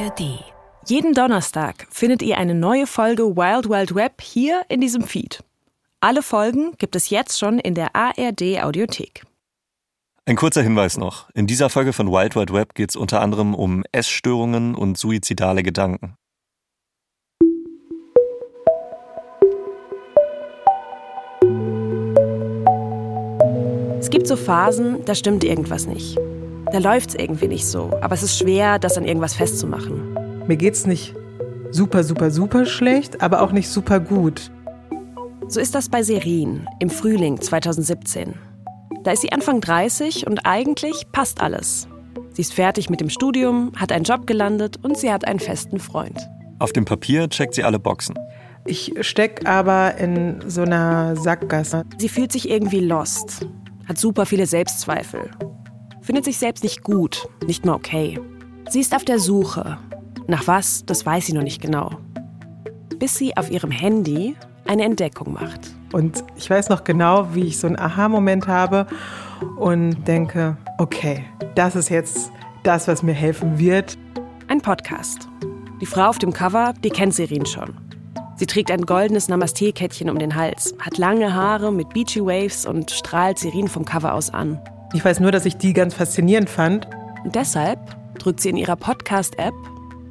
ARD. Jeden Donnerstag findet ihr eine neue Folge Wild Wild Web hier in diesem Feed. Alle Folgen gibt es jetzt schon in der ARD Audiothek. Ein kurzer Hinweis noch. In dieser Folge von Wild Wild Web geht es unter anderem um Essstörungen und suizidale Gedanken. Es gibt so Phasen, da stimmt irgendwas nicht. Da läuft es irgendwie nicht so, aber es ist schwer, das an irgendwas festzumachen. Mir geht's nicht super, super, super schlecht, aber auch nicht super gut. So ist das bei Serin im Frühling 2017. Da ist sie Anfang 30 und eigentlich passt alles. Sie ist fertig mit dem Studium, hat einen Job gelandet und sie hat einen festen Freund. Auf dem Papier checkt sie alle Boxen. Ich steck aber in so einer Sackgasse. Sie fühlt sich irgendwie lost, hat super viele Selbstzweifel, findet sich selbst nicht gut, nicht mal okay. Sie ist auf der Suche. Nach was, das weiß sie noch nicht genau. Bis sie auf ihrem Handy eine Entdeckung macht. Und ich weiß noch genau, wie ich so einen Aha-Moment habe und denke, okay, das ist jetzt das, was mir helfen wird. Ein Podcast. Die Frau auf dem Cover, die kennt Serin schon. Sie trägt ein goldenes Namaste-Kettchen um den Hals, hat lange Haare mit Beachy Waves und strahlt Serin vom Cover aus an. Ich weiß nur, dass ich die ganz faszinierend fand. Und deshalb drückt sie in ihrer Podcast-App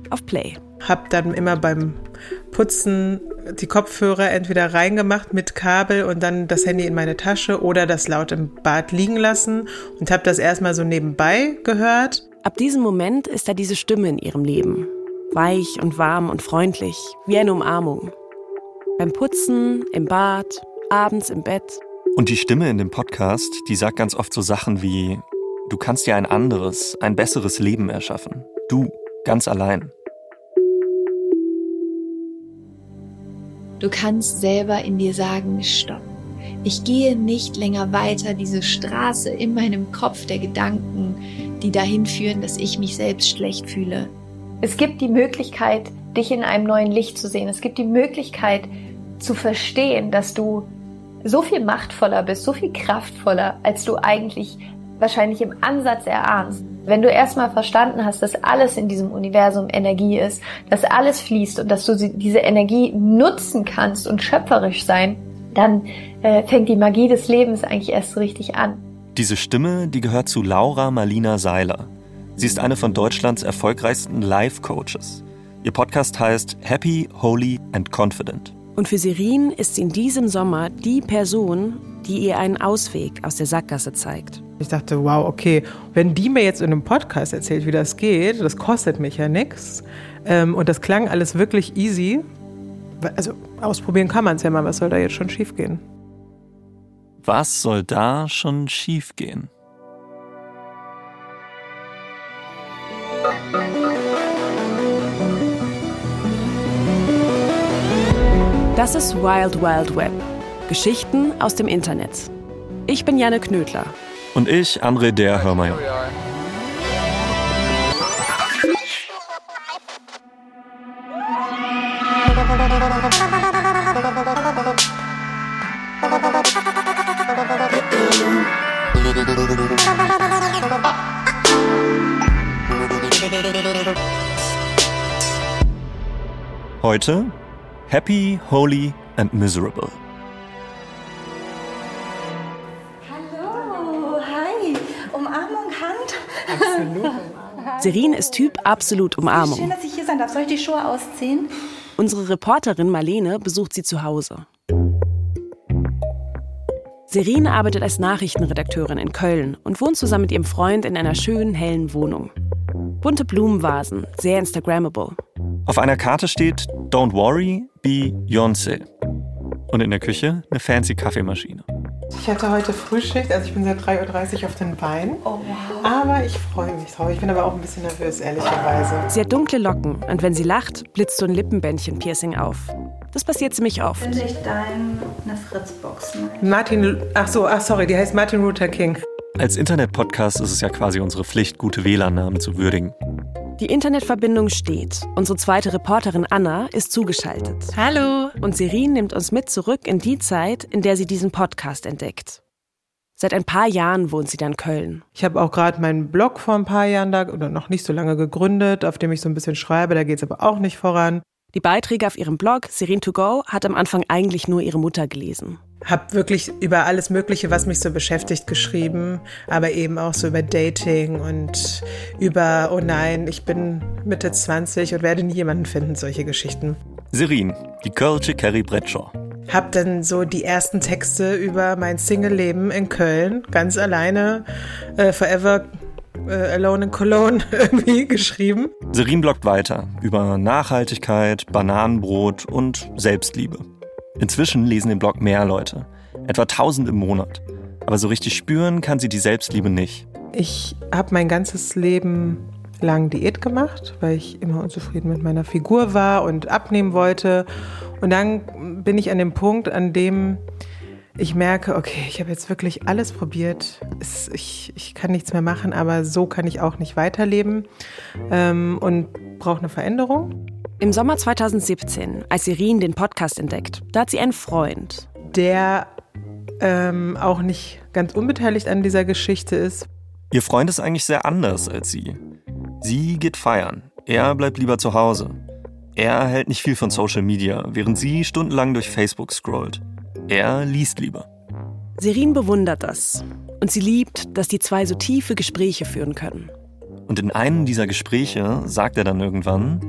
auf Play. Hab dann immer beim Putzen die Kopfhörer entweder reingemacht mit Kabel und dann das Handy in meine Tasche oder das laut im Bad liegen lassen und habe das erstmal so nebenbei gehört. Ab diesem Moment ist da diese Stimme in ihrem Leben. Weich und warm und freundlich, wie eine Umarmung. Beim Putzen, im Bad, abends im Bett. Und die Stimme in dem Podcast, die sagt ganz oft so Sachen wie, du kannst dir ein anderes, ein besseres Leben erschaffen. Du, ganz allein. Du kannst selber in dir sagen, stopp. Ich gehe nicht länger weiter diese Straße in meinem Kopf der Gedanken, die dahin führen, dass ich mich selbst schlecht fühle. Es gibt die Möglichkeit, dich in einem neuen Licht zu sehen. Es gibt die Möglichkeit zu verstehen, dass du so viel machtvoller bist, so viel kraftvoller, als du eigentlich wahrscheinlich im Ansatz erahnst. Wenn du erstmal verstanden hast, dass alles in diesem Universum Energie ist, dass alles fließt und dass du diese Energie nutzen kannst und schöpferisch sein, dann äh, fängt die Magie des Lebens eigentlich erst so richtig an. Diese Stimme, die gehört zu Laura Marlina Seiler. Sie ist eine von Deutschlands erfolgreichsten Life-Coaches. Ihr Podcast heißt Happy, Holy and Confident. Und für Sirin ist sie in diesem Sommer die Person, die ihr einen Ausweg aus der Sackgasse zeigt. Ich dachte, wow, okay, wenn die mir jetzt in einem Podcast erzählt, wie das geht, das kostet mich ja nichts. Ähm, und das klang alles wirklich easy. Also ausprobieren kann man es ja mal, was soll da jetzt schon schiefgehen? Was soll da schon schiefgehen? Das ist Wild Wild Web. Geschichten aus dem Internet. Ich bin Janne Knödler. Und ich, André der Hörmeier. Heute Happy, Holy and Miserable. Hallo, hi. Umarmung, Hand. Absolut. Serin ist Typ absolut Schön, Umarmung. dass ich hier sein darf. Soll ich die Schuhe ausziehen? Unsere Reporterin Marlene besucht sie zu Hause. Serin arbeitet als Nachrichtenredakteurin in Köln und wohnt zusammen mit ihrem Freund in einer schönen, hellen Wohnung. Bunte Blumenvasen, sehr Instagrammable. Auf einer Karte steht Don't worry, be Beyoncé. Und in der Küche eine fancy Kaffeemaschine. Ich hatte heute Frühschicht, also ich bin seit 3.30 Uhr auf den Beinen. Oh, wow. Aber ich freue mich drauf. Ich bin aber auch ein bisschen nervös, ehrlicherweise. Sie hat dunkle Locken und wenn sie lacht, blitzt so ein Lippenbändchen-Piercing auf. Das passiert ziemlich oft. Könnte ich deine Fritzbox nehmen? Martin, ach so, ach sorry, die heißt Martin Luther King. Als Internet-Podcast ist es ja quasi unsere Pflicht, gute WLAN-Namen zu würdigen. Die Internetverbindung steht. Unsere zweite Reporterin Anna ist zugeschaltet. Hallo. Und Serin nimmt uns mit zurück in die Zeit, in der sie diesen Podcast entdeckt. Seit ein paar Jahren wohnt sie dann in Köln. Ich habe auch gerade meinen Blog vor ein paar Jahren da oder noch nicht so lange gegründet, auf dem ich so ein bisschen schreibe. Da geht es aber auch nicht voran. Die Beiträge auf ihrem Blog Serene to Go hat am Anfang eigentlich nur ihre Mutter gelesen. Hab wirklich über alles Mögliche, was mich so beschäftigt, geschrieben, aber eben auch so über Dating und über, oh nein, ich bin Mitte 20 und werde nie jemanden finden, solche Geschichten. Serene, die Kölsche Carrie Bradshaw. Hab dann so die ersten Texte über mein Single-Leben in Köln ganz alleine, äh, forever äh, alone in Cologne irgendwie geschrieben. Serin bloggt weiter über Nachhaltigkeit, Bananenbrot und Selbstliebe. Inzwischen lesen den Blog mehr Leute, etwa 1000 im Monat. Aber so richtig spüren kann sie die Selbstliebe nicht. Ich habe mein ganzes Leben lang Diät gemacht, weil ich immer unzufrieden mit meiner Figur war und abnehmen wollte. Und dann bin ich an dem Punkt, an dem ich merke, okay, ich habe jetzt wirklich alles probiert. Es, ich, ich kann nichts mehr machen, aber so kann ich auch nicht weiterleben ähm, und brauche eine Veränderung. Im Sommer 2017, als Irin den Podcast entdeckt, da hat sie einen Freund. Der ähm, auch nicht ganz unbeteiligt an dieser Geschichte ist. Ihr Freund ist eigentlich sehr anders als sie. Sie geht feiern, er bleibt lieber zu Hause. Er hält nicht viel von Social Media, während sie stundenlang durch Facebook scrollt. Er liest lieber. Serin bewundert das. Und sie liebt, dass die zwei so tiefe Gespräche führen können. Und in einem dieser Gespräche sagt er dann irgendwann,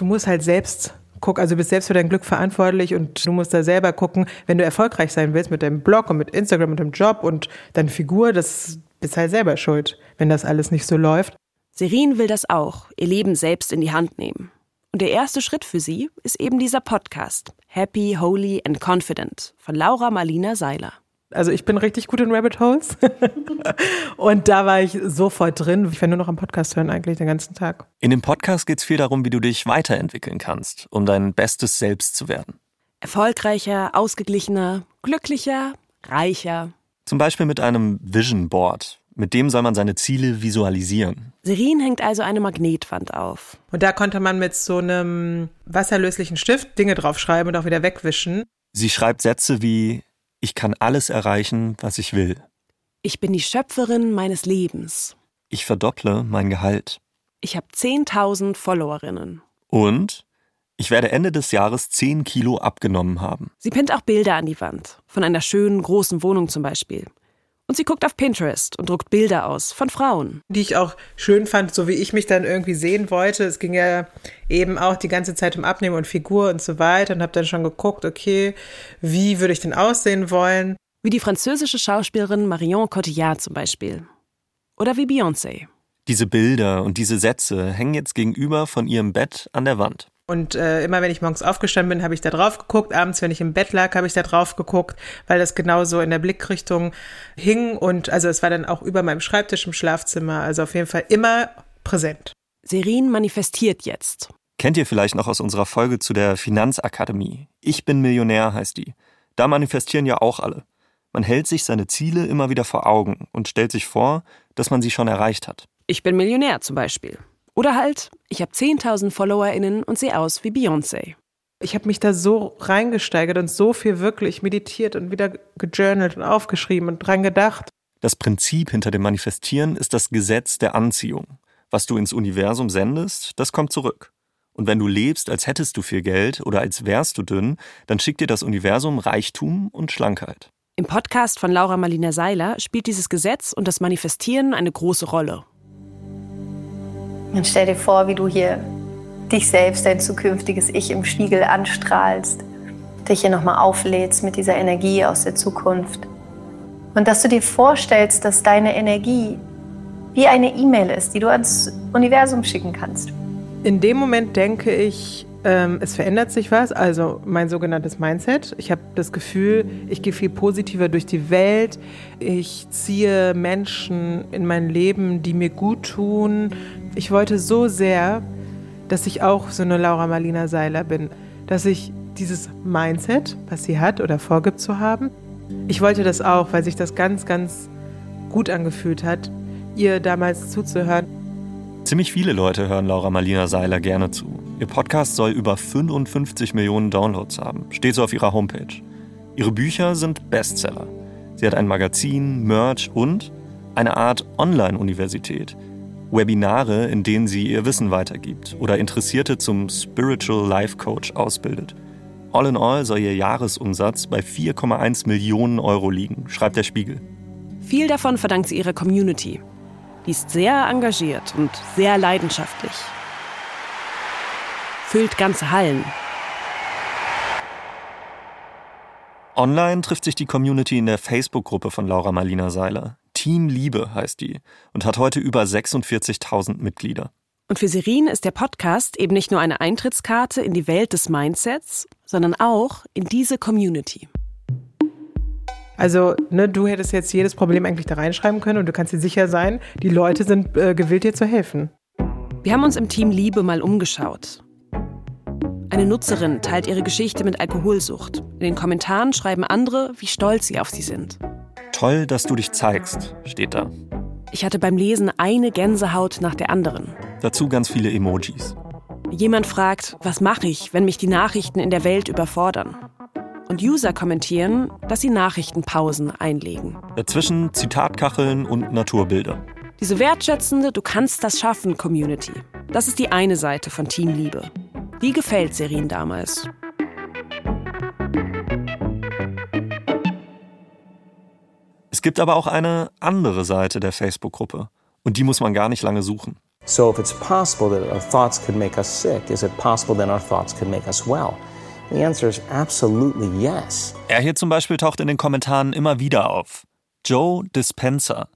du musst halt selbst gucken, also du bist selbst für dein Glück verantwortlich und du musst da selber gucken, wenn du erfolgreich sein willst mit deinem Blog und mit Instagram und dem Job und deiner Figur, das bist halt selber schuld, wenn das alles nicht so läuft. Serin will das auch, ihr Leben selbst in die Hand nehmen. Und der erste Schritt für sie ist eben dieser Podcast, Happy, Holy and Confident von Laura Marlina Seiler. Also ich bin richtig gut in Rabbit Holes. und da war ich sofort drin. Ich werde nur noch am Podcast hören eigentlich den ganzen Tag. In dem Podcast geht es viel darum, wie du dich weiterentwickeln kannst, um dein bestes Selbst zu werden. Erfolgreicher, ausgeglichener, glücklicher, reicher. Zum Beispiel mit einem Vision Board. Mit dem soll man seine Ziele visualisieren. Serin hängt also eine Magnetwand auf. Und da konnte man mit so einem wasserlöslichen Stift Dinge draufschreiben und auch wieder wegwischen. Sie schreibt Sätze wie ich kann alles erreichen, was ich will. Ich bin die Schöpferin meines Lebens. Ich verdopple mein Gehalt. Ich habe 10.000 Followerinnen. Und ich werde Ende des Jahres 10 Kilo abgenommen haben. Sie pinnt auch Bilder an die Wand. Von einer schönen, großen Wohnung zum Beispiel. Und sie guckt auf Pinterest und druckt Bilder aus von Frauen. Die ich auch schön fand, so wie ich mich dann irgendwie sehen wollte. Es ging ja eben auch die ganze Zeit um Abnehmen und Figur und so weiter und habe dann schon geguckt, okay, wie würde ich denn aussehen wollen? Wie die französische Schauspielerin Marion Cotillard zum Beispiel. Oder wie Beyoncé. Diese Bilder und diese Sätze hängen jetzt gegenüber von ihrem Bett an der Wand. Und äh, immer wenn ich morgens aufgestanden bin, habe ich da drauf geguckt. Abends, wenn ich im Bett lag, habe ich da drauf geguckt, weil das genau so in der Blickrichtung hing. Und also es war dann auch über meinem Schreibtisch im Schlafzimmer. Also auf jeden Fall immer präsent. Serin manifestiert jetzt. Kennt ihr vielleicht noch aus unserer Folge zu der Finanzakademie? Ich bin Millionär heißt die. Da manifestieren ja auch alle. Man hält sich seine Ziele immer wieder vor Augen und stellt sich vor, dass man sie schon erreicht hat. Ich bin Millionär zum Beispiel. Oder halt, ich habe 10.000 FollowerInnen und sehe aus wie Beyoncé. Ich habe mich da so reingesteigert und so viel wirklich meditiert und wieder gejournalt und aufgeschrieben und dran gedacht. Das Prinzip hinter dem Manifestieren ist das Gesetz der Anziehung. Was du ins Universum sendest, das kommt zurück. Und wenn du lebst, als hättest du viel Geld oder als wärst du dünn, dann schickt dir das Universum Reichtum und Schlankheit. Im Podcast von Laura Marlina Seiler spielt dieses Gesetz und das Manifestieren eine große Rolle. Und stell dir vor, wie du hier dich selbst, dein zukünftiges Ich im Spiegel anstrahlst, dich hier nochmal auflädst mit dieser Energie aus der Zukunft. Und dass du dir vorstellst, dass deine Energie wie eine E-Mail ist, die du ans Universum schicken kannst. In dem Moment denke ich, ähm, es verändert sich was, also mein sogenanntes Mindset. Ich habe das Gefühl, ich gehe viel positiver durch die Welt. Ich ziehe Menschen in mein Leben, die mir gut tun. Ich wollte so sehr, dass ich auch so eine Laura Marlina Seiler bin, dass ich dieses Mindset, was sie hat oder vorgibt zu haben, ich wollte das auch, weil sich das ganz, ganz gut angefühlt hat, ihr damals zuzuhören. Ziemlich viele Leute hören Laura Marlina Seiler gerne zu. Ihr Podcast soll über 55 Millionen Downloads haben, steht so auf ihrer Homepage. Ihre Bücher sind Bestseller. Sie hat ein Magazin, Merch und eine Art Online-Universität. Webinare, in denen sie ihr Wissen weitergibt oder Interessierte zum Spiritual Life Coach ausbildet. All in all soll ihr Jahresumsatz bei 4,1 Millionen Euro liegen, schreibt der Spiegel. Viel davon verdankt sie ihrer Community. Die ist sehr engagiert und sehr leidenschaftlich. Füllt ganze Hallen. Online trifft sich die Community in der Facebook-Gruppe von Laura Marlina Seiler. Team Liebe heißt die und hat heute über 46.000 Mitglieder. Und für Serin ist der Podcast eben nicht nur eine Eintrittskarte in die Welt des Mindsets, sondern auch in diese Community. Also, ne, du hättest jetzt jedes Problem eigentlich da reinschreiben können und du kannst dir sicher sein, die Leute sind äh, gewillt, dir zu helfen. Wir haben uns im Team Liebe mal umgeschaut. Eine Nutzerin teilt ihre Geschichte mit Alkoholsucht. In den Kommentaren schreiben andere, wie stolz sie auf sie sind. Toll, dass du dich zeigst, steht da. Ich hatte beim Lesen eine Gänsehaut nach der anderen. Dazu ganz viele Emojis. Jemand fragt, was mache ich, wenn mich die Nachrichten in der Welt überfordern? Und User kommentieren, dass sie Nachrichtenpausen einlegen. Dazwischen Zitatkacheln und Naturbilder. Diese wertschätzende Du kannst das schaffen Community. Das ist die eine Seite von Team Liebe. Die gefällt Serin damals. Es gibt aber auch eine andere Seite der Facebook-Gruppe. Und die muss man gar nicht lange suchen. So if it's possible that our thoughts could make us sick, is it possible that our thoughts could make us well? The answer is absolutely yes. Er hier zum Beispiel taucht in den Kommentaren immer wieder auf. Joe Dispenza.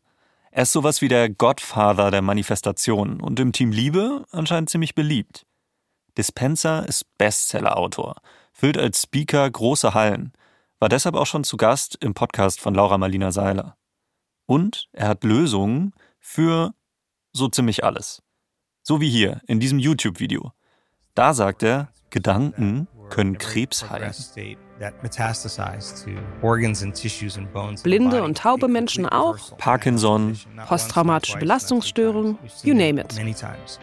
Er ist sowas wie der Godfather der Manifestation und im Team Liebe anscheinend ziemlich beliebt. Dispenza ist Bestseller-Autor, füllt als Speaker große Hallen, war deshalb auch schon zu Gast im Podcast von Laura Marlina Seiler. Und er hat Lösungen für so ziemlich alles. So wie hier in diesem YouTube-Video. Da sagt er, Gedanken können Krebs heilen. Blinde und taube Menschen auch. Parkinson, posttraumatische Belastungsstörung, you name it.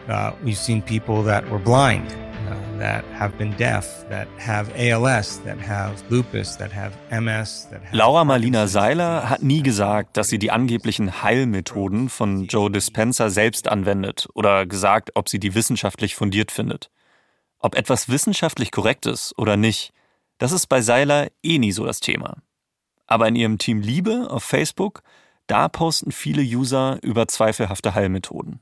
Uh, we've seen people that were blind, uh, that have been deaf, that have ALS, that have lupus, that have MS. That have Laura Marlina Seiler hat nie gesagt, dass sie die angeblichen Heilmethoden von Joe Dispenza selbst anwendet oder gesagt, ob sie die wissenschaftlich fundiert findet. Ob etwas wissenschaftlich korrekt ist oder nicht, das ist bei Seiler eh nie so das Thema. Aber in ihrem Team Liebe auf Facebook, da posten viele User über zweifelhafte Heilmethoden.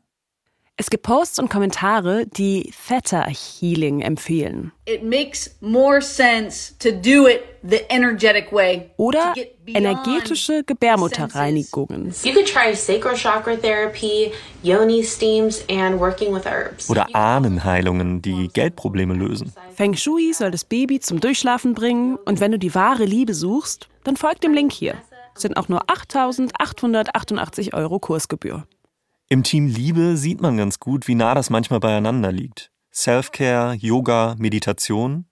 Es gibt Posts und Kommentare, die Theta Healing empfehlen. It makes more sense to do it the energetic way. Oder energetische Gebärmutterreinigungen. You could try sacral chakra therapy, yoni steams and working with herbs. Oder Ahnenheilungen, die Geldprobleme lösen. Feng Shui soll das Baby zum Durchschlafen bringen und wenn du die wahre Liebe suchst, dann folg dem Link hier. Es sind auch nur 8.888 Euro Kursgebühr. Im Team Liebe sieht man ganz gut, wie nah das manchmal beieinander liegt. Self-Care, Yoga, Meditation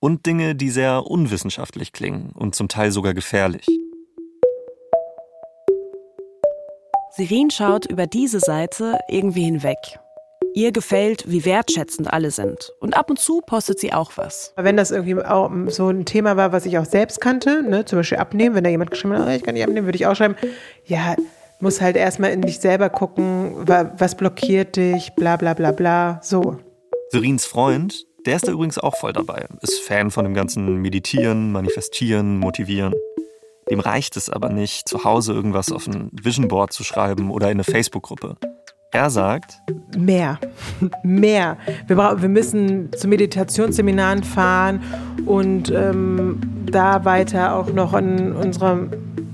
und Dinge, die sehr unwissenschaftlich klingen und zum Teil sogar gefährlich. Sirin schaut über diese Seite irgendwie hinweg. Ihr gefällt, wie wertschätzend alle sind. Und ab und zu postet sie auch was. Wenn das irgendwie auch so ein Thema war, was ich auch selbst kannte, ne, zum Beispiel abnehmen, wenn da jemand geschrieben hat, oh, ich kann nicht abnehmen, würde ich auch schreiben, ja, muss halt erstmal in dich selber gucken, was blockiert dich, bla bla bla bla, so. Serins Freund, der ist da übrigens auch voll dabei, ist Fan von dem ganzen Meditieren, Manifestieren, Motivieren. Dem reicht es aber nicht, zu Hause irgendwas auf ein Vision Board zu schreiben oder in eine Facebook-Gruppe. Er sagt, mehr, mehr. Wir, wir müssen zu Meditationsseminaren fahren und ähm, da weiter auch noch an unserer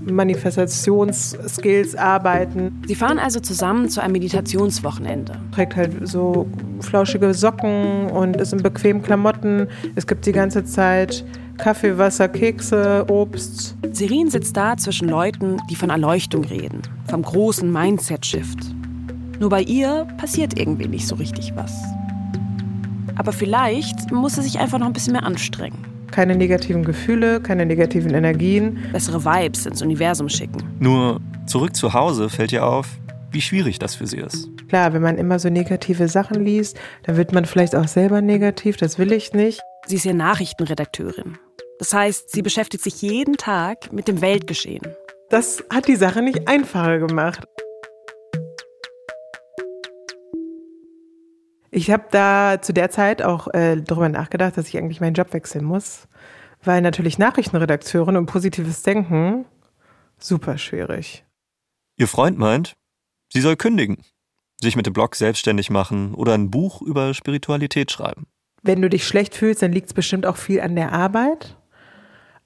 Manifestationsskills arbeiten. Sie fahren also zusammen zu einem Meditationswochenende. Trägt halt so flauschige Socken und ist in bequemen Klamotten. Es gibt die ganze Zeit Kaffee, Wasser, Kekse, Obst. Serin sitzt da zwischen Leuten, die von Erleuchtung reden, vom großen Mindset-Shift. Nur bei ihr passiert irgendwie nicht so richtig was. Aber vielleicht muss sie sich einfach noch ein bisschen mehr anstrengen keine negativen Gefühle, keine negativen Energien. Bessere Vibes ins Universum schicken. Nur zurück zu Hause fällt ihr auf, wie schwierig das für sie ist. Klar, wenn man immer so negative Sachen liest, dann wird man vielleicht auch selber negativ, das will ich nicht. Sie ist ja Nachrichtenredakteurin. Das heißt, sie beschäftigt sich jeden Tag mit dem Weltgeschehen. Das hat die Sache nicht einfacher gemacht. Ich habe da zu der Zeit auch äh, darüber nachgedacht, dass ich eigentlich meinen Job wechseln muss, weil natürlich Nachrichtenredakteurin und positives Denken super schwierig. Ihr Freund meint, sie soll kündigen, sich mit dem Blog selbstständig machen oder ein Buch über Spiritualität schreiben. Wenn du dich schlecht fühlst, dann liegt es bestimmt auch viel an der Arbeit,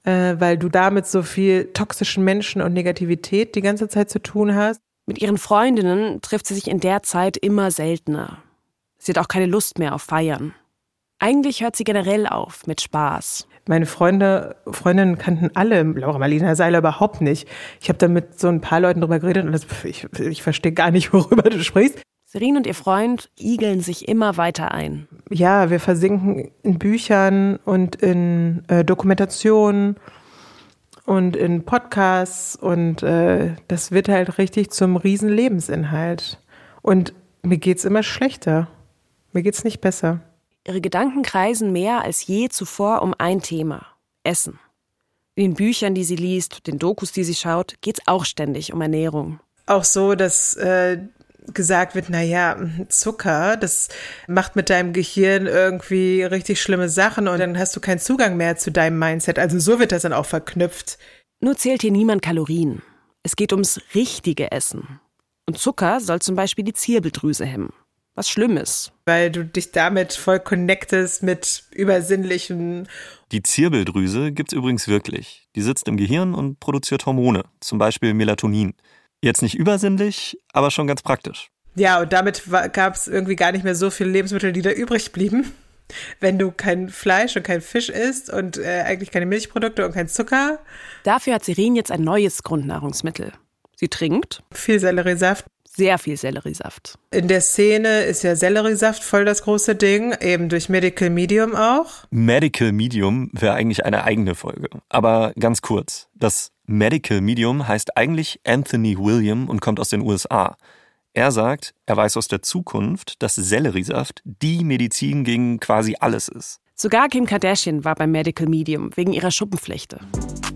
äh, weil du damit so viel toxischen Menschen und Negativität die ganze Zeit zu tun hast. Mit ihren Freundinnen trifft sie sich in der Zeit immer seltener. Sie hat auch keine Lust mehr auf Feiern. Eigentlich hört sie generell auf mit Spaß. Meine Freunde, Freundinnen kannten alle Laura Marlina Seiler überhaupt nicht. Ich habe da mit so ein paar Leuten drüber geredet und das, ich, ich verstehe gar nicht, worüber du sprichst. Serin und ihr Freund igeln sich immer weiter ein. Ja, wir versinken in Büchern und in äh, Dokumentationen und in Podcasts und äh, das wird halt richtig zum riesen Lebensinhalt. Und mir geht's immer schlechter. Mir geht's nicht besser. Ihre Gedanken kreisen mehr als je zuvor um ein Thema: Essen. In den Büchern, die sie liest, den Dokus, die sie schaut, geht's auch ständig um Ernährung. Auch so, dass äh, gesagt wird, na ja, Zucker, das macht mit deinem Gehirn irgendwie richtig schlimme Sachen und dann hast du keinen Zugang mehr zu deinem Mindset. Also so wird das dann auch verknüpft. Nur zählt hier niemand Kalorien. Es geht ums richtige Essen. Und Zucker soll zum Beispiel die Zirbeldrüse hemmen was Schlimmes. Weil du dich damit voll connectest mit übersinnlichen. Die Zirbeldrüse gibt's übrigens wirklich. Die sitzt im Gehirn und produziert Hormone, zum Beispiel Melatonin. Jetzt nicht übersinnlich, aber schon ganz praktisch. Ja, und damit gab es irgendwie gar nicht mehr so viele Lebensmittel, die da übrig blieben. Wenn du kein Fleisch und kein Fisch isst und äh, eigentlich keine Milchprodukte und kein Zucker. Dafür hat Sirin jetzt ein neues Grundnahrungsmittel. Sie trinkt viel Selleriesaft, sehr viel Selleriesaft. In der Szene ist ja Selleriesaft voll das große Ding, eben durch Medical Medium auch. Medical Medium wäre eigentlich eine eigene Folge. Aber ganz kurz. Das Medical Medium heißt eigentlich Anthony William und kommt aus den USA. Er sagt, er weiß aus der Zukunft, dass Selleriesaft die Medizin gegen quasi alles ist. Sogar Kim Kardashian war beim Medical Medium wegen ihrer Schuppenflechte.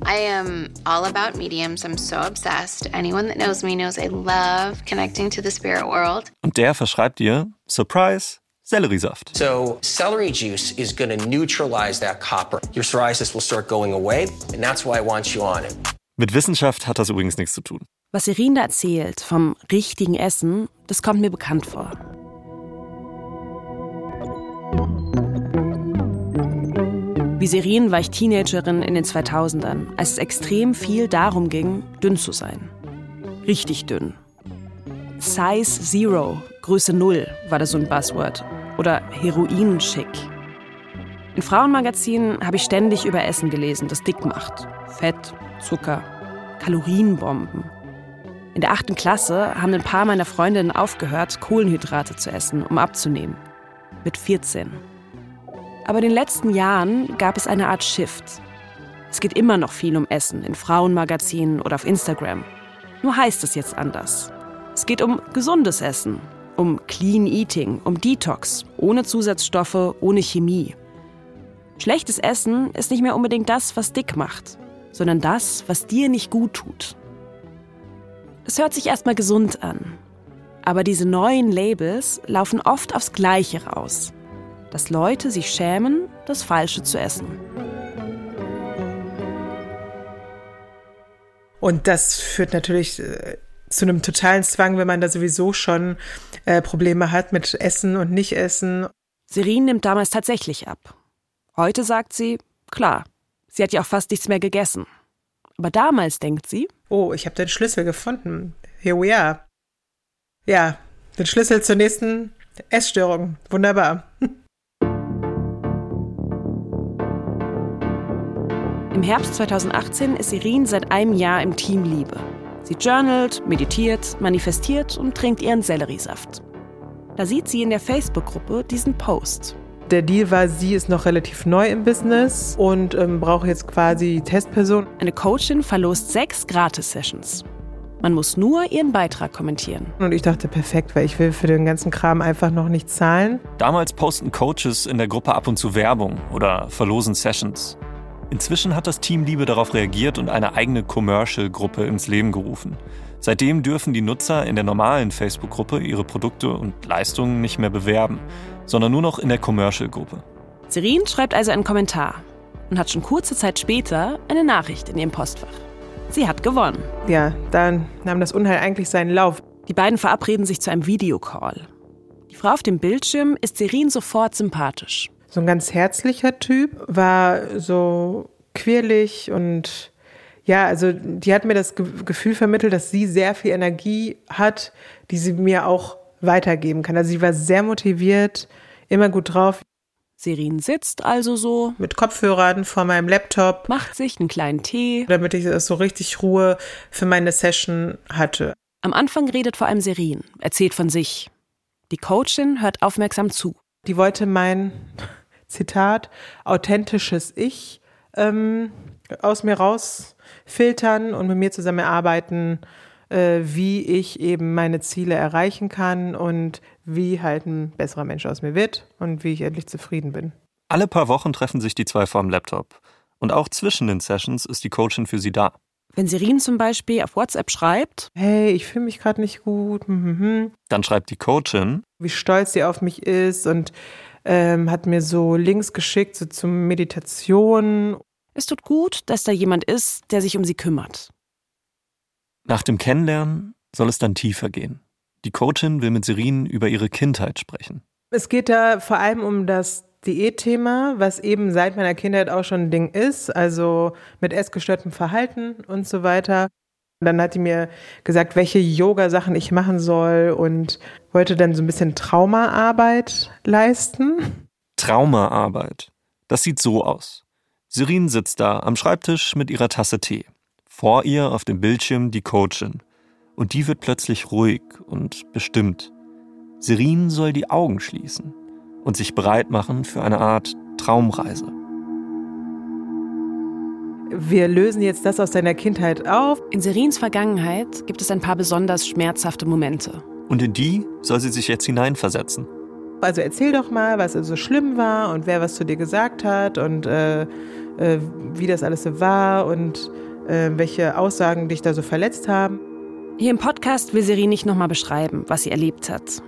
I am all about mediums. I'm so obsessed. Anyone that knows me knows I love connecting to the spirit world. Und der verschreibt dir, Surprise, Selleriesaft. So, celery juice is going to neutralize that copper. Your psoriasis will start going away, and that's why I want you on it. Mit Wissenschaft hat das übrigens nichts zu tun. Was Irin da erzählt vom richtigen Essen, das kommt mir bekannt vor. Wie Serin war ich Teenagerin in den 2000ern, als es extrem viel darum ging, dünn zu sein. Richtig dünn. Size Zero, Größe Null, war da so ein Buzzword. Oder Heroin-Schick. In Frauenmagazinen habe ich ständig über Essen gelesen, das dick macht. Fett, Zucker, Kalorienbomben. In der achten Klasse haben ein paar meiner Freundinnen aufgehört, Kohlenhydrate zu essen, um abzunehmen. Mit 14. Aber in den letzten Jahren gab es eine Art Shift. Es geht immer noch viel um Essen in Frauenmagazinen oder auf Instagram. Nur heißt es jetzt anders. Es geht um gesundes Essen, um Clean Eating, um Detox, ohne Zusatzstoffe, ohne Chemie. Schlechtes Essen ist nicht mehr unbedingt das, was dick macht, sondern das, was dir nicht gut tut. Es hört sich erstmal gesund an. Aber diese neuen Labels laufen oft aufs Gleiche raus dass Leute sich schämen, das Falsche zu essen. Und das führt natürlich äh, zu einem totalen Zwang, wenn man da sowieso schon äh, Probleme hat mit Essen und Nicht-Essen. Serin nimmt damals tatsächlich ab. Heute sagt sie, klar, sie hat ja auch fast nichts mehr gegessen. Aber damals denkt sie, oh, ich habe den Schlüssel gefunden. Here we are. Ja, den Schlüssel zur nächsten Essstörung. Wunderbar. Im Herbst 2018 ist Irin seit einem Jahr im Team Liebe. Sie journalt, meditiert, manifestiert und trinkt ihren Selleriesaft. Da sieht sie in der Facebook-Gruppe diesen Post. Der Deal war, sie ist noch relativ neu im Business und ähm, braucht jetzt quasi Testperson. Eine Coachin verlost sechs Gratis-Sessions. Man muss nur ihren Beitrag kommentieren. Und ich dachte, perfekt, weil ich will für den ganzen Kram einfach noch nicht zahlen. Damals posten Coaches in der Gruppe ab und zu Werbung oder verlosen Sessions. Inzwischen hat das Team Liebe darauf reagiert und eine eigene Commercial-Gruppe ins Leben gerufen. Seitdem dürfen die Nutzer in der normalen Facebook-Gruppe ihre Produkte und Leistungen nicht mehr bewerben, sondern nur noch in der Commercial-Gruppe. Serin schreibt also einen Kommentar und hat schon kurze Zeit später eine Nachricht in ihrem Postfach. Sie hat gewonnen. Ja, dann nahm das Unheil eigentlich seinen Lauf. Die beiden verabreden sich zu einem Videocall. Die Frau auf dem Bildschirm ist Serin sofort sympathisch. So ein ganz herzlicher Typ, war so quirlig und ja, also die hat mir das Gefühl vermittelt, dass sie sehr viel Energie hat, die sie mir auch weitergeben kann. Also sie war sehr motiviert, immer gut drauf. Serin sitzt also so mit Kopfhörern vor meinem Laptop, macht sich einen kleinen Tee, damit ich so richtig Ruhe für meine Session hatte. Am Anfang redet vor allem Serin, erzählt von sich. Die Coachin hört aufmerksam zu. Die wollte mein Zitat authentisches Ich ähm, aus mir rausfiltern und mit mir zusammen erarbeiten, äh, wie ich eben meine Ziele erreichen kann und wie halt ein besserer Mensch aus mir wird und wie ich endlich zufrieden bin. Alle paar Wochen treffen sich die zwei vorm Laptop. Und auch zwischen den Sessions ist die Coachin für sie da. Wenn Sirin zum Beispiel auf WhatsApp schreibt, hey, ich fühle mich gerade nicht gut, mhm. dann schreibt die Coachin, wie stolz sie auf mich ist und ähm, hat mir so Links geschickt so zum Meditation. Es tut gut, dass da jemand ist, der sich um sie kümmert. Nach dem Kennenlernen soll es dann tiefer gehen. Die Coachin will mit Serin über ihre Kindheit sprechen. Es geht da vor allem um das Diätthema, was eben seit meiner Kindheit auch schon ein Ding ist, also mit essgestörtem Verhalten und so weiter. Dann hat die mir gesagt, welche Yoga-Sachen ich machen soll und wollte dann so ein bisschen Traumaarbeit leisten. Traumaarbeit. Das sieht so aus. Sirin sitzt da am Schreibtisch mit ihrer Tasse Tee. Vor ihr auf dem Bildschirm die Coachin und die wird plötzlich ruhig und bestimmt. Serin soll die Augen schließen und sich bereit machen für eine Art Traumreise. Wir lösen jetzt das aus deiner Kindheit auf. In Serins Vergangenheit gibt es ein paar besonders schmerzhafte Momente. Und in die soll sie sich jetzt hineinversetzen. Also erzähl doch mal, was so schlimm war und wer was zu dir gesagt hat und äh, äh, wie das alles so war und äh, welche Aussagen dich da so verletzt haben. Hier im Podcast will Siri nicht nochmal beschreiben, was sie erlebt hat.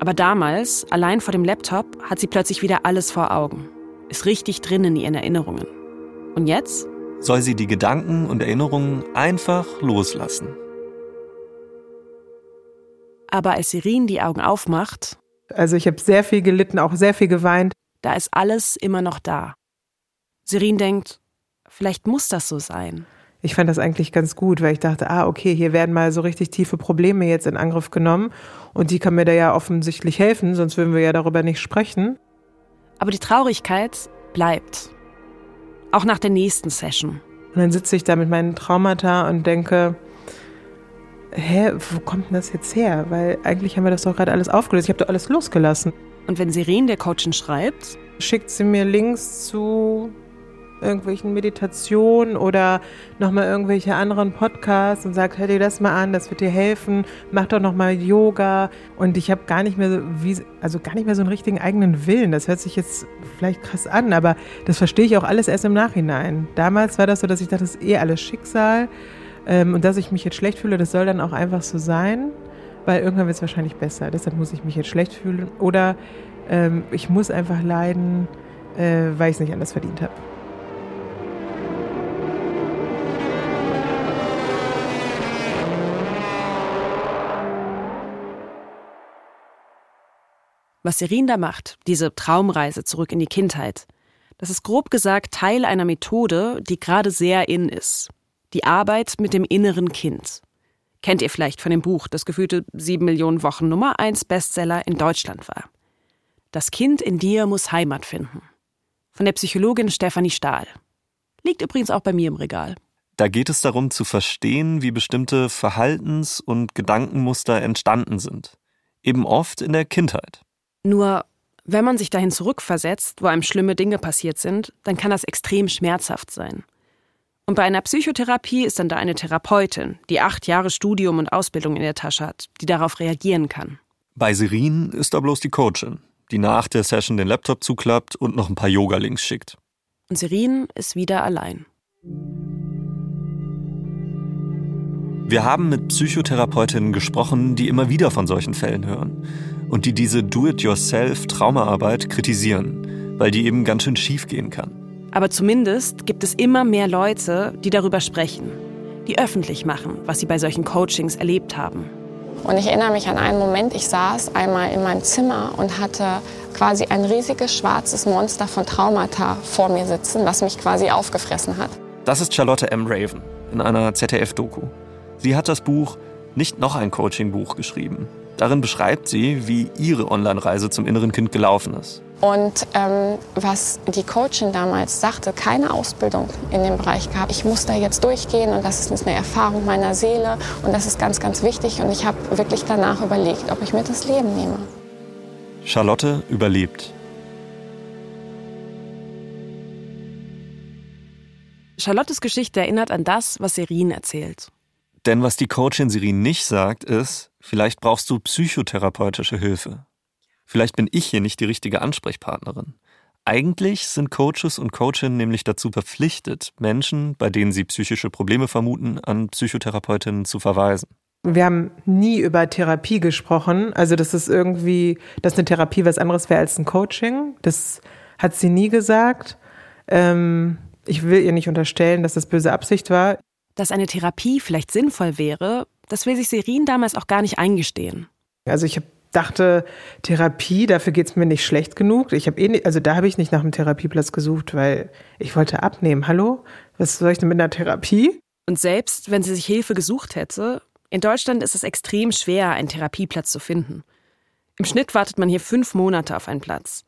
Aber damals, allein vor dem Laptop, hat sie plötzlich wieder alles vor Augen. Ist richtig drin in ihren Erinnerungen. Und jetzt? Soll sie die Gedanken und Erinnerungen einfach loslassen. Aber als Sirin die Augen aufmacht. Also ich habe sehr viel gelitten, auch sehr viel geweint. Da ist alles immer noch da. Sirin denkt, vielleicht muss das so sein ich fand das eigentlich ganz gut, weil ich dachte, ah, okay, hier werden mal so richtig tiefe Probleme jetzt in Angriff genommen und die kann mir da ja offensichtlich helfen, sonst würden wir ja darüber nicht sprechen. Aber die Traurigkeit bleibt. Auch nach der nächsten Session. Und dann sitze ich da mit meinen Traumata und denke, hä, wo kommt denn das jetzt her? Weil eigentlich haben wir das doch gerade alles aufgelöst. Ich habe doch alles losgelassen. Und wenn Sirene der Coachin schreibt, schickt sie mir Links zu irgendwelchen Meditationen oder nochmal irgendwelche anderen Podcasts und sagt, hör dir das mal an, das wird dir helfen, mach doch nochmal Yoga. Und ich habe gar nicht mehr so, wie, also gar nicht mehr so einen richtigen eigenen Willen. Das hört sich jetzt vielleicht krass an, aber das verstehe ich auch alles erst im Nachhinein. Damals war das so, dass ich dachte, das ist eh alles Schicksal. Ähm, und dass ich mich jetzt schlecht fühle, das soll dann auch einfach so sein, weil irgendwann wird es wahrscheinlich besser. Deshalb muss ich mich jetzt schlecht fühlen. Oder ähm, ich muss einfach leiden, äh, weil ich es nicht anders verdient habe. Was Serin da macht, diese Traumreise zurück in die Kindheit, das ist grob gesagt Teil einer Methode, die gerade sehr in ist. Die Arbeit mit dem inneren Kind. Kennt ihr vielleicht von dem Buch, das gefühlte sieben Millionen Wochen Nummer eins Bestseller in Deutschland war. Das Kind in dir muss Heimat finden. Von der Psychologin Stefanie Stahl. Liegt übrigens auch bei mir im Regal. Da geht es darum zu verstehen, wie bestimmte Verhaltens- und Gedankenmuster entstanden sind. Eben oft in der Kindheit. Nur, wenn man sich dahin zurückversetzt, wo einem schlimme Dinge passiert sind, dann kann das extrem schmerzhaft sein. Und bei einer Psychotherapie ist dann da eine Therapeutin, die acht Jahre Studium und Ausbildung in der Tasche hat, die darauf reagieren kann. Bei Serin ist da bloß die Coachin, die nach der Session den Laptop zuklappt und noch ein paar Yoga-Links schickt. Und Serin ist wieder allein. Wir haben mit Psychotherapeutinnen gesprochen, die immer wieder von solchen Fällen hören und die diese Do-it-yourself-Traumaarbeit kritisieren, weil die eben ganz schön schief gehen kann. Aber zumindest gibt es immer mehr Leute, die darüber sprechen, die öffentlich machen, was sie bei solchen Coachings erlebt haben. Und ich erinnere mich an einen Moment, ich saß einmal in meinem Zimmer und hatte quasi ein riesiges schwarzes Monster von Traumata vor mir sitzen, was mich quasi aufgefressen hat. Das ist Charlotte M. Raven in einer ZDF-Doku. Sie hat das Buch Nicht noch ein Coaching-Buch geschrieben. Darin beschreibt sie, wie ihre Online-Reise zum inneren Kind gelaufen ist. Und ähm, was die Coachin damals sagte, keine Ausbildung in dem Bereich gehabt. Ich muss da jetzt durchgehen und das ist eine Erfahrung meiner Seele und das ist ganz, ganz wichtig. Und ich habe wirklich danach überlegt, ob ich mir das Leben nehme. Charlotte überlebt. Charlottes Geschichte erinnert an das, was Serin erzählt. Denn was die Coachin Serin nicht sagt, ist, vielleicht brauchst du psychotherapeutische Hilfe. Vielleicht bin ich hier nicht die richtige Ansprechpartnerin. Eigentlich sind Coaches und Coachinnen nämlich dazu verpflichtet, Menschen, bei denen sie psychische Probleme vermuten, an Psychotherapeutinnen zu verweisen. Wir haben nie über Therapie gesprochen. Also, das ist irgendwie, dass eine Therapie was anderes wäre als ein Coaching. Das hat sie nie gesagt. Ähm, ich will ihr nicht unterstellen, dass das böse Absicht war. Dass eine Therapie vielleicht sinnvoll wäre, das will sich Serin damals auch gar nicht eingestehen. Also, ich habe dachte, Therapie, dafür geht es mir nicht schlecht genug. Ich habe eh nicht, also da habe ich nicht nach einem Therapieplatz gesucht, weil ich wollte abnehmen. Hallo? Was soll ich denn mit einer Therapie? Und selbst wenn sie sich Hilfe gesucht hätte, in Deutschland ist es extrem schwer, einen Therapieplatz zu finden. Im Schnitt wartet man hier fünf Monate auf einen Platz.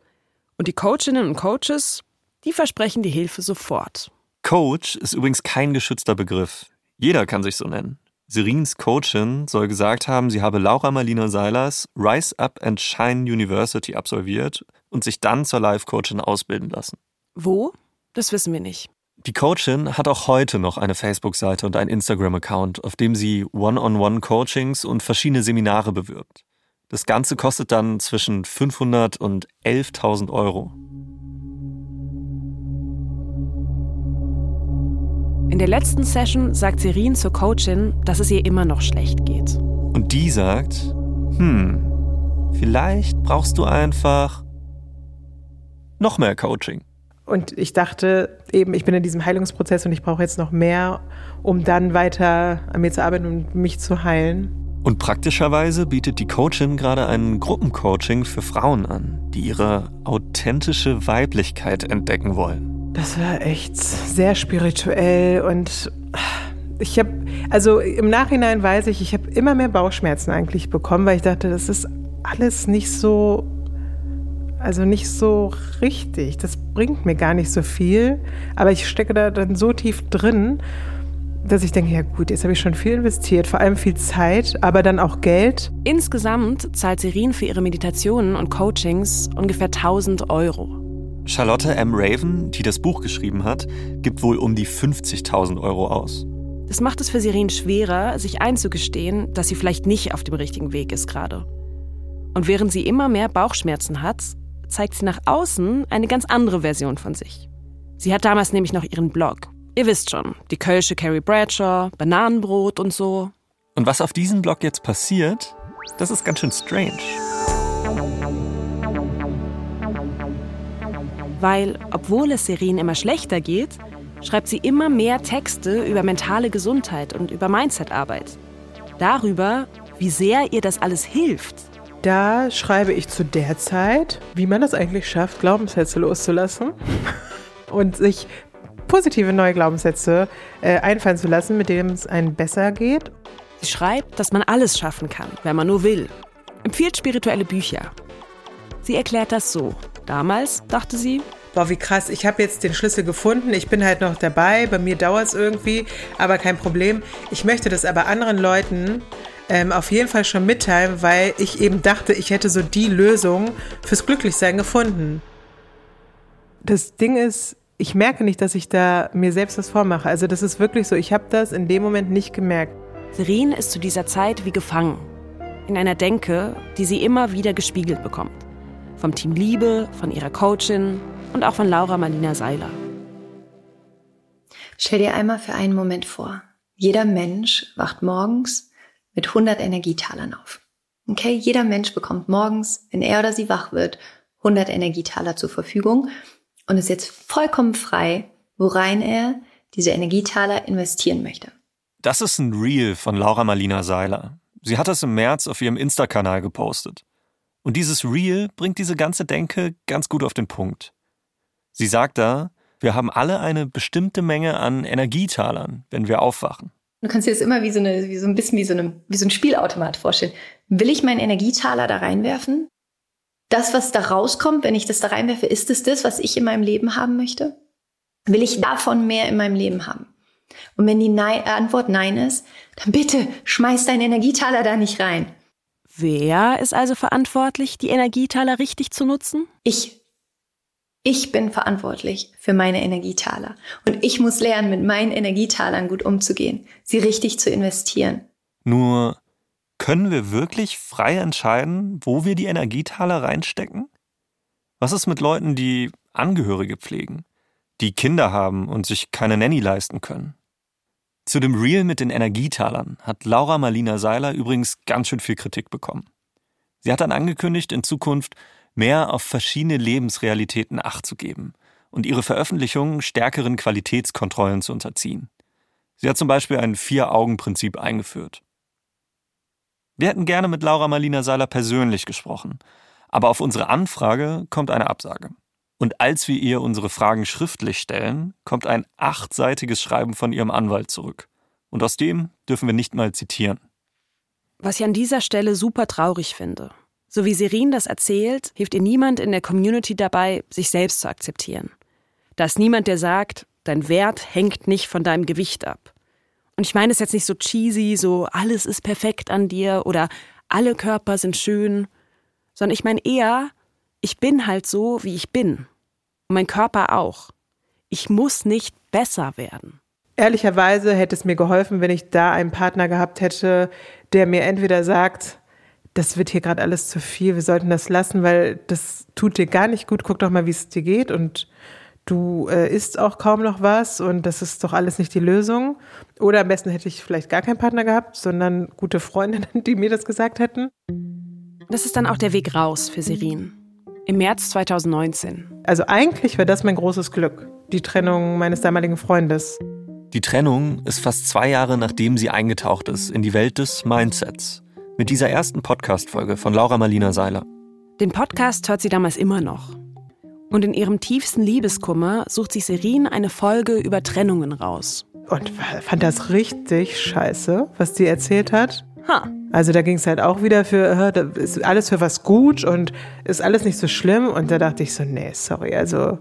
Und die Coachinnen und Coaches, die versprechen die Hilfe sofort. Coach ist übrigens kein geschützter Begriff. Jeder kann sich so nennen. Serins Coachin soll gesagt haben, sie habe Laura Marlina Seilers Rise Up and Shine University absolviert und sich dann zur Life-Coachin ausbilden lassen. Wo? Das wissen wir nicht. Die Coachin hat auch heute noch eine Facebook-Seite und einen Instagram-Account, auf dem sie One-on-One-Coachings und verschiedene Seminare bewirbt. Das Ganze kostet dann zwischen 500 und 11.000 Euro. In der letzten Session sagt Serin zur Coachin, dass es ihr immer noch schlecht geht. Und die sagt, hm, vielleicht brauchst du einfach noch mehr Coaching. Und ich dachte eben, ich bin in diesem Heilungsprozess und ich brauche jetzt noch mehr, um dann weiter an mir zu arbeiten und mich zu heilen. Und praktischerweise bietet die Coachin gerade ein Gruppencoaching für Frauen an, die ihre authentische Weiblichkeit entdecken wollen. Das war echt sehr spirituell und ich habe, also im Nachhinein weiß ich, ich habe immer mehr Bauchschmerzen eigentlich bekommen, weil ich dachte, das ist alles nicht so, also nicht so richtig. Das bringt mir gar nicht so viel, aber ich stecke da dann so tief drin, dass ich denke, ja gut, jetzt habe ich schon viel investiert, vor allem viel Zeit, aber dann auch Geld. Insgesamt zahlt Serin für ihre Meditationen und Coachings ungefähr 1000 Euro. Charlotte M. Raven, die das Buch geschrieben hat, gibt wohl um die 50.000 Euro aus. Das macht es für Sirin schwerer, sich einzugestehen, dass sie vielleicht nicht auf dem richtigen Weg ist gerade. Und während sie immer mehr Bauchschmerzen hat, zeigt sie nach außen eine ganz andere Version von sich. Sie hat damals nämlich noch ihren Blog. Ihr wisst schon, die Kölsche Carrie Bradshaw, Bananenbrot und so. Und was auf diesem Blog jetzt passiert, das ist ganz schön strange. Weil, obwohl es Serin immer schlechter geht, schreibt sie immer mehr Texte über mentale Gesundheit und über Mindsetarbeit. Darüber, wie sehr ihr das alles hilft. Da schreibe ich zu der Zeit, wie man das eigentlich schafft, Glaubenssätze loszulassen und sich positive neue Glaubenssätze äh, einfallen zu lassen, mit denen es einem besser geht. Sie schreibt, dass man alles schaffen kann, wenn man nur will. Empfiehlt spirituelle Bücher. Sie erklärt das so. Damals dachte sie, boah, wie krass, ich habe jetzt den Schlüssel gefunden, ich bin halt noch dabei, bei mir dauert es irgendwie, aber kein Problem. Ich möchte das aber anderen Leuten ähm, auf jeden Fall schon mitteilen, weil ich eben dachte, ich hätte so die Lösung fürs Glücklichsein gefunden. Das Ding ist, ich merke nicht, dass ich da mir selbst was vormache. Also das ist wirklich so, ich habe das in dem Moment nicht gemerkt. Serin ist zu dieser Zeit wie gefangen. In einer Denke, die sie immer wieder gespiegelt bekommt. Vom Team Liebe, von ihrer Coachin und auch von Laura Marlina Seiler. Stell dir einmal für einen Moment vor. Jeder Mensch wacht morgens mit 100 Energietalern auf. Okay, jeder Mensch bekommt morgens, wenn er oder sie wach wird, 100 Energietaler zur Verfügung und ist jetzt vollkommen frei, worein er diese Energietaler investieren möchte. Das ist ein Reel von Laura Marlina Seiler. Sie hat das im März auf ihrem Insta-Kanal gepostet. Und dieses Reel bringt diese ganze Denke ganz gut auf den Punkt. Sie sagt da, wir haben alle eine bestimmte Menge an Energietalern, wenn wir aufwachen. Du kannst dir das immer wie so, eine, wie so ein bisschen wie so, eine, wie so ein Spielautomat vorstellen. Will ich meinen Energietaler da reinwerfen? Das, was da rauskommt, wenn ich das da reinwerfe, ist es das, was ich in meinem Leben haben möchte? Will ich davon mehr in meinem Leben haben? Und wenn die Nein, Antwort Nein ist, dann bitte schmeiß deinen Energietaler da nicht rein. Wer ist also verantwortlich, die Energietaler richtig zu nutzen? Ich. Ich bin verantwortlich für meine Energietaler. Und ich muss lernen, mit meinen Energietalern gut umzugehen, sie richtig zu investieren. Nur können wir wirklich frei entscheiden, wo wir die Energietaler reinstecken? Was ist mit Leuten, die Angehörige pflegen, die Kinder haben und sich keine Nanny leisten können? Zu dem Reel mit den Energietalern hat Laura Marlina Seiler übrigens ganz schön viel Kritik bekommen. Sie hat dann angekündigt, in Zukunft mehr auf verschiedene Lebensrealitäten Acht zu geben und ihre Veröffentlichungen stärkeren Qualitätskontrollen zu unterziehen. Sie hat zum Beispiel ein Vier-Augen-Prinzip eingeführt. Wir hätten gerne mit Laura Marlina Seiler persönlich gesprochen, aber auf unsere Anfrage kommt eine Absage. Und als wir ihr unsere Fragen schriftlich stellen, kommt ein achtseitiges Schreiben von ihrem Anwalt zurück. Und aus dem dürfen wir nicht mal zitieren. Was ich an dieser Stelle super traurig finde. So wie Serin das erzählt, hilft ihr niemand in der Community dabei, sich selbst zu akzeptieren. Da ist niemand, der sagt, dein Wert hängt nicht von deinem Gewicht ab. Und ich meine es jetzt nicht so cheesy, so alles ist perfekt an dir oder alle Körper sind schön, sondern ich meine eher, ich bin halt so, wie ich bin. Und mein Körper auch. Ich muss nicht besser werden. Ehrlicherweise hätte es mir geholfen, wenn ich da einen Partner gehabt hätte, der mir entweder sagt, das wird hier gerade alles zu viel, wir sollten das lassen, weil das tut dir gar nicht gut, guck doch mal, wie es dir geht und du äh, isst auch kaum noch was und das ist doch alles nicht die Lösung. Oder am besten hätte ich vielleicht gar keinen Partner gehabt, sondern gute Freundinnen, die mir das gesagt hätten. Das ist dann auch der Weg raus für Serin. Im März 2019. Also eigentlich war das mein großes Glück, die Trennung meines damaligen Freundes. Die Trennung ist fast zwei Jahre nachdem sie eingetaucht ist in die Welt des Mindsets mit dieser ersten Podcast-Folge von Laura Marlina Seiler. Den Podcast hört sie damals immer noch. Und in ihrem tiefsten Liebeskummer sucht sich Serin eine Folge über Trennungen raus. Und fand das richtig scheiße, was die erzählt hat. Ha. Also da ging es halt auch wieder für, ist alles für was gut und ist alles nicht so schlimm. Und da dachte ich so, nee, sorry. Also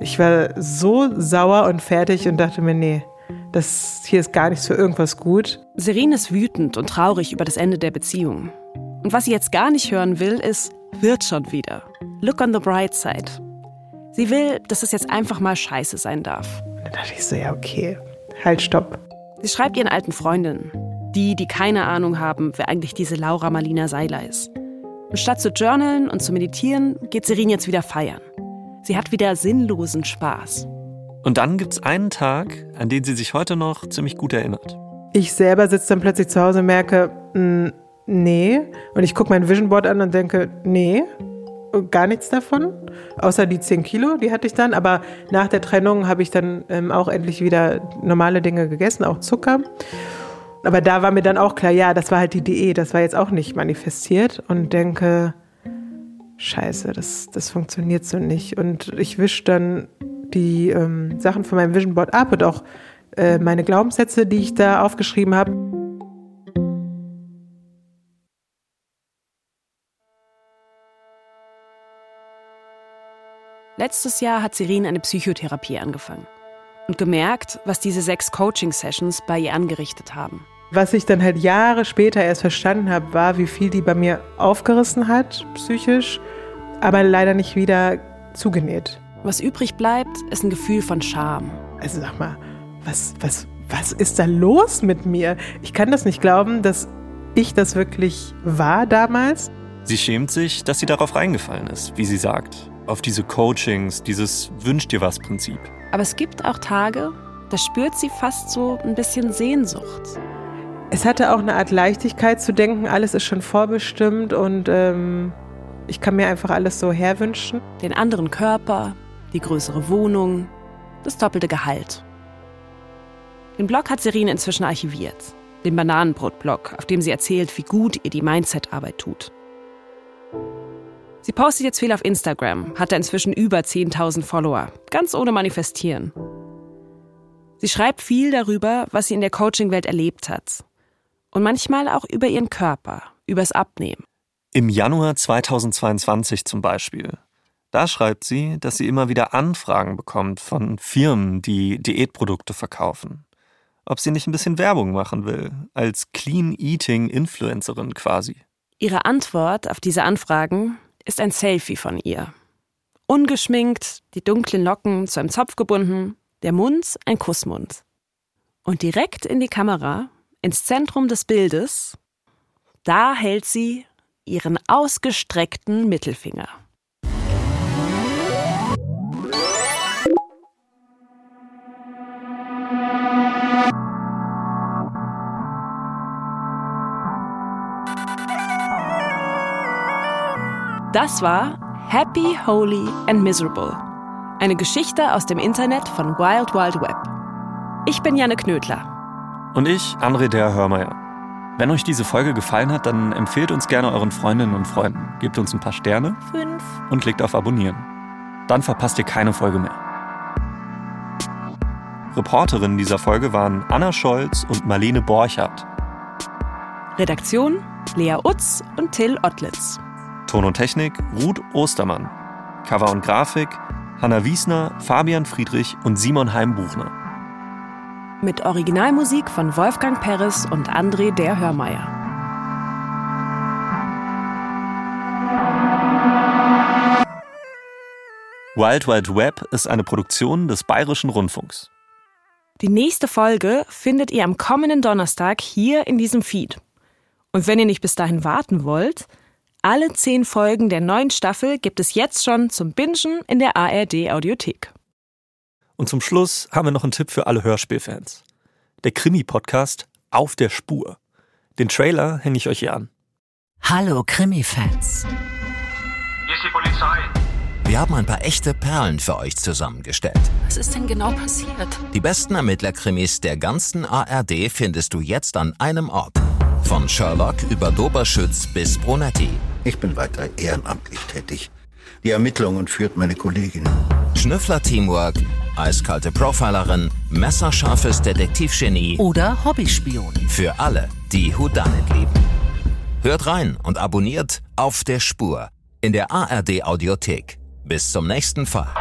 ich war so sauer und fertig und dachte mir, nee, das hier ist gar nichts für irgendwas gut. Serene ist wütend und traurig über das Ende der Beziehung. Und was sie jetzt gar nicht hören will, ist, wird schon wieder. Look on the bright side. Sie will, dass es jetzt einfach mal scheiße sein darf. Und dann dachte ich so, ja, okay, halt, stopp. Sie schreibt ihren alten Freundinnen, die, die keine Ahnung haben, wer eigentlich diese Laura Marlina Seiler ist. Und statt zu journalen und zu meditieren, geht Serine jetzt wieder feiern. Sie hat wieder sinnlosen Spaß. Und dann gibt es einen Tag, an den sie sich heute noch ziemlich gut erinnert. Ich selber sitze dann plötzlich zu Hause und merke, mh, nee. Und ich gucke mein Vision Board an und denke, nee, gar nichts davon. Außer die 10 Kilo, die hatte ich dann. Aber nach der Trennung habe ich dann ähm, auch endlich wieder normale Dinge gegessen, auch Zucker. Aber da war mir dann auch klar, ja, das war halt die Diät, das war jetzt auch nicht manifestiert. Und denke, scheiße, das, das funktioniert so nicht. Und ich wische dann die ähm, Sachen von meinem Vision Board ab und auch äh, meine Glaubenssätze, die ich da aufgeschrieben habe. Letztes Jahr hat Serene eine Psychotherapie angefangen und gemerkt, was diese sechs Coaching-Sessions bei ihr angerichtet haben. Was ich dann halt Jahre später erst verstanden habe, war, wie viel die bei mir aufgerissen hat, psychisch, aber leider nicht wieder zugenäht. Was übrig bleibt, ist ein Gefühl von Scham. Also sag mal, was, was, was ist da los mit mir? Ich kann das nicht glauben, dass ich das wirklich war damals. Sie schämt sich, dass sie darauf reingefallen ist, wie sie sagt. Auf diese Coachings, dieses Wünsch dir was Prinzip. Aber es gibt auch Tage, da spürt sie fast so ein bisschen Sehnsucht. Es hatte auch eine Art Leichtigkeit zu denken, alles ist schon vorbestimmt und ähm, ich kann mir einfach alles so herwünschen. Den anderen Körper, die größere Wohnung, das doppelte Gehalt. Den Blog hat Serine inzwischen archiviert. Den Bananenbrot-Blog, auf dem sie erzählt, wie gut ihr die Mindset-Arbeit tut. Sie postet jetzt viel auf Instagram, hat da inzwischen über 10.000 Follower, ganz ohne Manifestieren. Sie schreibt viel darüber, was sie in der Coaching-Welt erlebt hat. Und manchmal auch über ihren Körper, übers Abnehmen. Im Januar 2022 zum Beispiel. Da schreibt sie, dass sie immer wieder Anfragen bekommt von Firmen, die Diätprodukte verkaufen. Ob sie nicht ein bisschen Werbung machen will, als Clean Eating Influencerin quasi. Ihre Antwort auf diese Anfragen ist ein Selfie von ihr. Ungeschminkt, die dunklen Locken zu einem Zopf gebunden, der Mund ein Kussmund. Und direkt in die Kamera, ins Zentrum des Bildes, da hält sie ihren ausgestreckten Mittelfinger. Das war Happy, Holy and Miserable. Eine Geschichte aus dem Internet von Wild Wild Web. Ich bin Janne Knödler. Und ich, André der Hörmeier. Wenn euch diese Folge gefallen hat, dann empfehlt uns gerne euren Freundinnen und Freunden. Gebt uns ein paar Sterne. Fünf. Und klickt auf Abonnieren. Dann verpasst ihr keine Folge mehr. Reporterinnen dieser Folge waren Anna Scholz und Marlene Borchardt. Redaktion Lea Utz und Till Ottlitz. Ton und Technik Ruth Ostermann. Cover und Grafik Hanna Wiesner, Fabian Friedrich und Simon Heimbuchner. Mit Originalmusik von Wolfgang Peres und André der Hörmeier. Wild Wild Web ist eine Produktion des Bayerischen Rundfunks. Die nächste Folge findet ihr am kommenden Donnerstag hier in diesem Feed. Und wenn ihr nicht bis dahin warten wollt, alle zehn Folgen der neuen Staffel gibt es jetzt schon zum Bingen in der ARD Audiothek. Und zum Schluss haben wir noch einen Tipp für alle Hörspielfans. Der Krimi-Podcast Auf der Spur. Den Trailer hänge ich euch hier an. Hallo Krimi-Fans. Hier ist die Polizei. Wir haben ein paar echte Perlen für euch zusammengestellt. Was ist denn genau passiert? Die besten Ermittlerkrimis der ganzen ARD findest du jetzt an einem Ort. Von Sherlock über Doberschütz bis Brunetti. Ich bin weiter ehrenamtlich tätig. Die Ermittlungen führt meine Kollegin. Schnüffler-Teamwork, eiskalte Profilerin, messerscharfes Detektivgenie oder Hobbyspion. Für alle, die Houdanet lieben. Hört rein und abonniert auf der Spur in der ARD Audiothek. Bis zum nächsten Fall.